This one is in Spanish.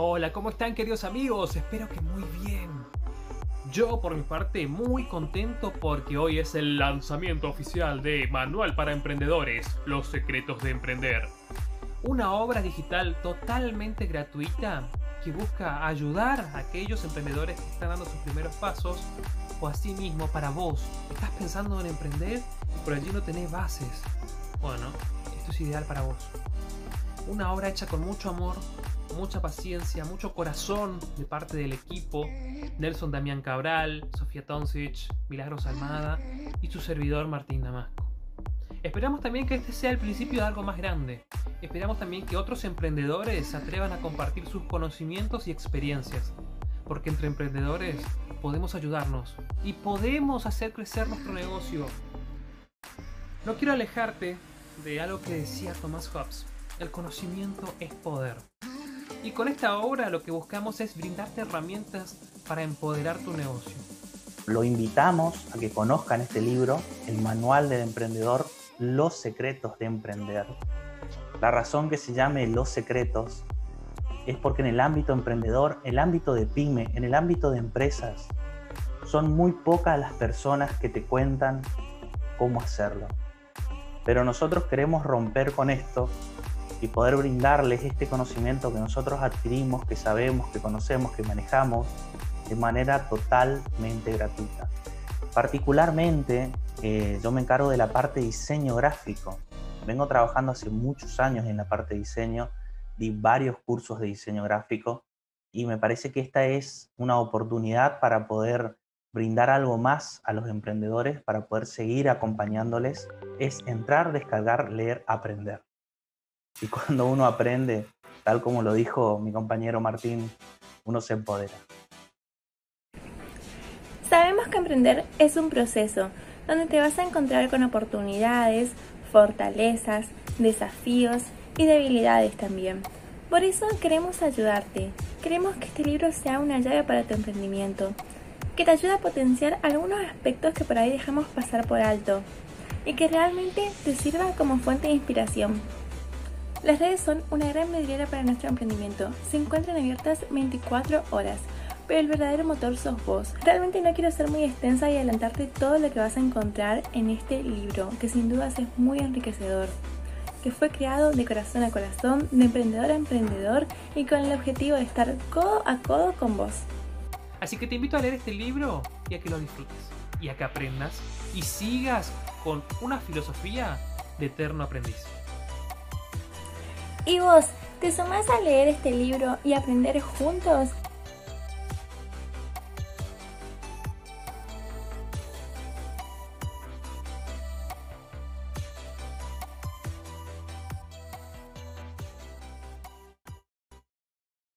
Hola, ¿cómo están queridos amigos? Espero que muy bien. Yo por mi parte muy contento porque hoy es el lanzamiento oficial de Manual para Emprendedores, Los Secretos de Emprender. Una obra digital totalmente gratuita que busca ayudar a aquellos emprendedores que están dando sus primeros pasos o asimismo para vos. ¿Estás pensando en emprender y por allí no tenés bases? Bueno, esto es ideal para vos. Una obra hecha con mucho amor, mucha paciencia, mucho corazón de parte del equipo, Nelson Damián Cabral, Sofía Tonsich, Milagros Almada y su servidor Martín Damasco. Esperamos también que este sea el principio de algo más grande. Esperamos también que otros emprendedores se atrevan a compartir sus conocimientos y experiencias, porque entre emprendedores podemos ayudarnos y podemos hacer crecer nuestro negocio. No quiero alejarte de algo que decía Thomas Hobbes, el conocimiento es poder. Y con esta obra lo que buscamos es brindarte herramientas para empoderar tu negocio. Lo invitamos a que conozcan este libro, el Manual del Emprendedor, Los Secretos de Emprender. La razón que se llame Los Secretos es porque en el ámbito emprendedor, el ámbito de pyme, en el ámbito de empresas, son muy pocas las personas que te cuentan cómo hacerlo. Pero nosotros queremos romper con esto y poder brindarles este conocimiento que nosotros adquirimos, que sabemos, que conocemos, que manejamos de manera totalmente gratuita. Particularmente, eh, yo me encargo de la parte diseño gráfico. Vengo trabajando hace muchos años en la parte diseño, di varios cursos de diseño gráfico y me parece que esta es una oportunidad para poder brindar algo más a los emprendedores, para poder seguir acompañándoles, es entrar, descargar, leer, aprender. Y cuando uno aprende, tal como lo dijo mi compañero Martín, uno se empodera. Sabemos que emprender es un proceso donde te vas a encontrar con oportunidades, fortalezas, desafíos y debilidades también. Por eso queremos ayudarte. Queremos que este libro sea una llave para tu emprendimiento, que te ayude a potenciar algunos aspectos que por ahí dejamos pasar por alto y que realmente te sirva como fuente de inspiración las redes son una gran medida para nuestro emprendimiento. Se encuentran abiertas 24 horas, pero el verdadero motor sos vos. Realmente no quiero ser muy extensa y adelantarte todo lo que vas a encontrar en este libro, que sin duda es muy enriquecedor que fue creado de corazón a corazón, de emprendedor a emprendedor y con el objetivo de estar codo a codo con vos. Así que te invito a leer este libro y a que lo disfrutes, y a que aprendas y sigas con una filosofía de eterno aprendiz. ¿Y vos, te sumás a leer este libro y aprender juntos?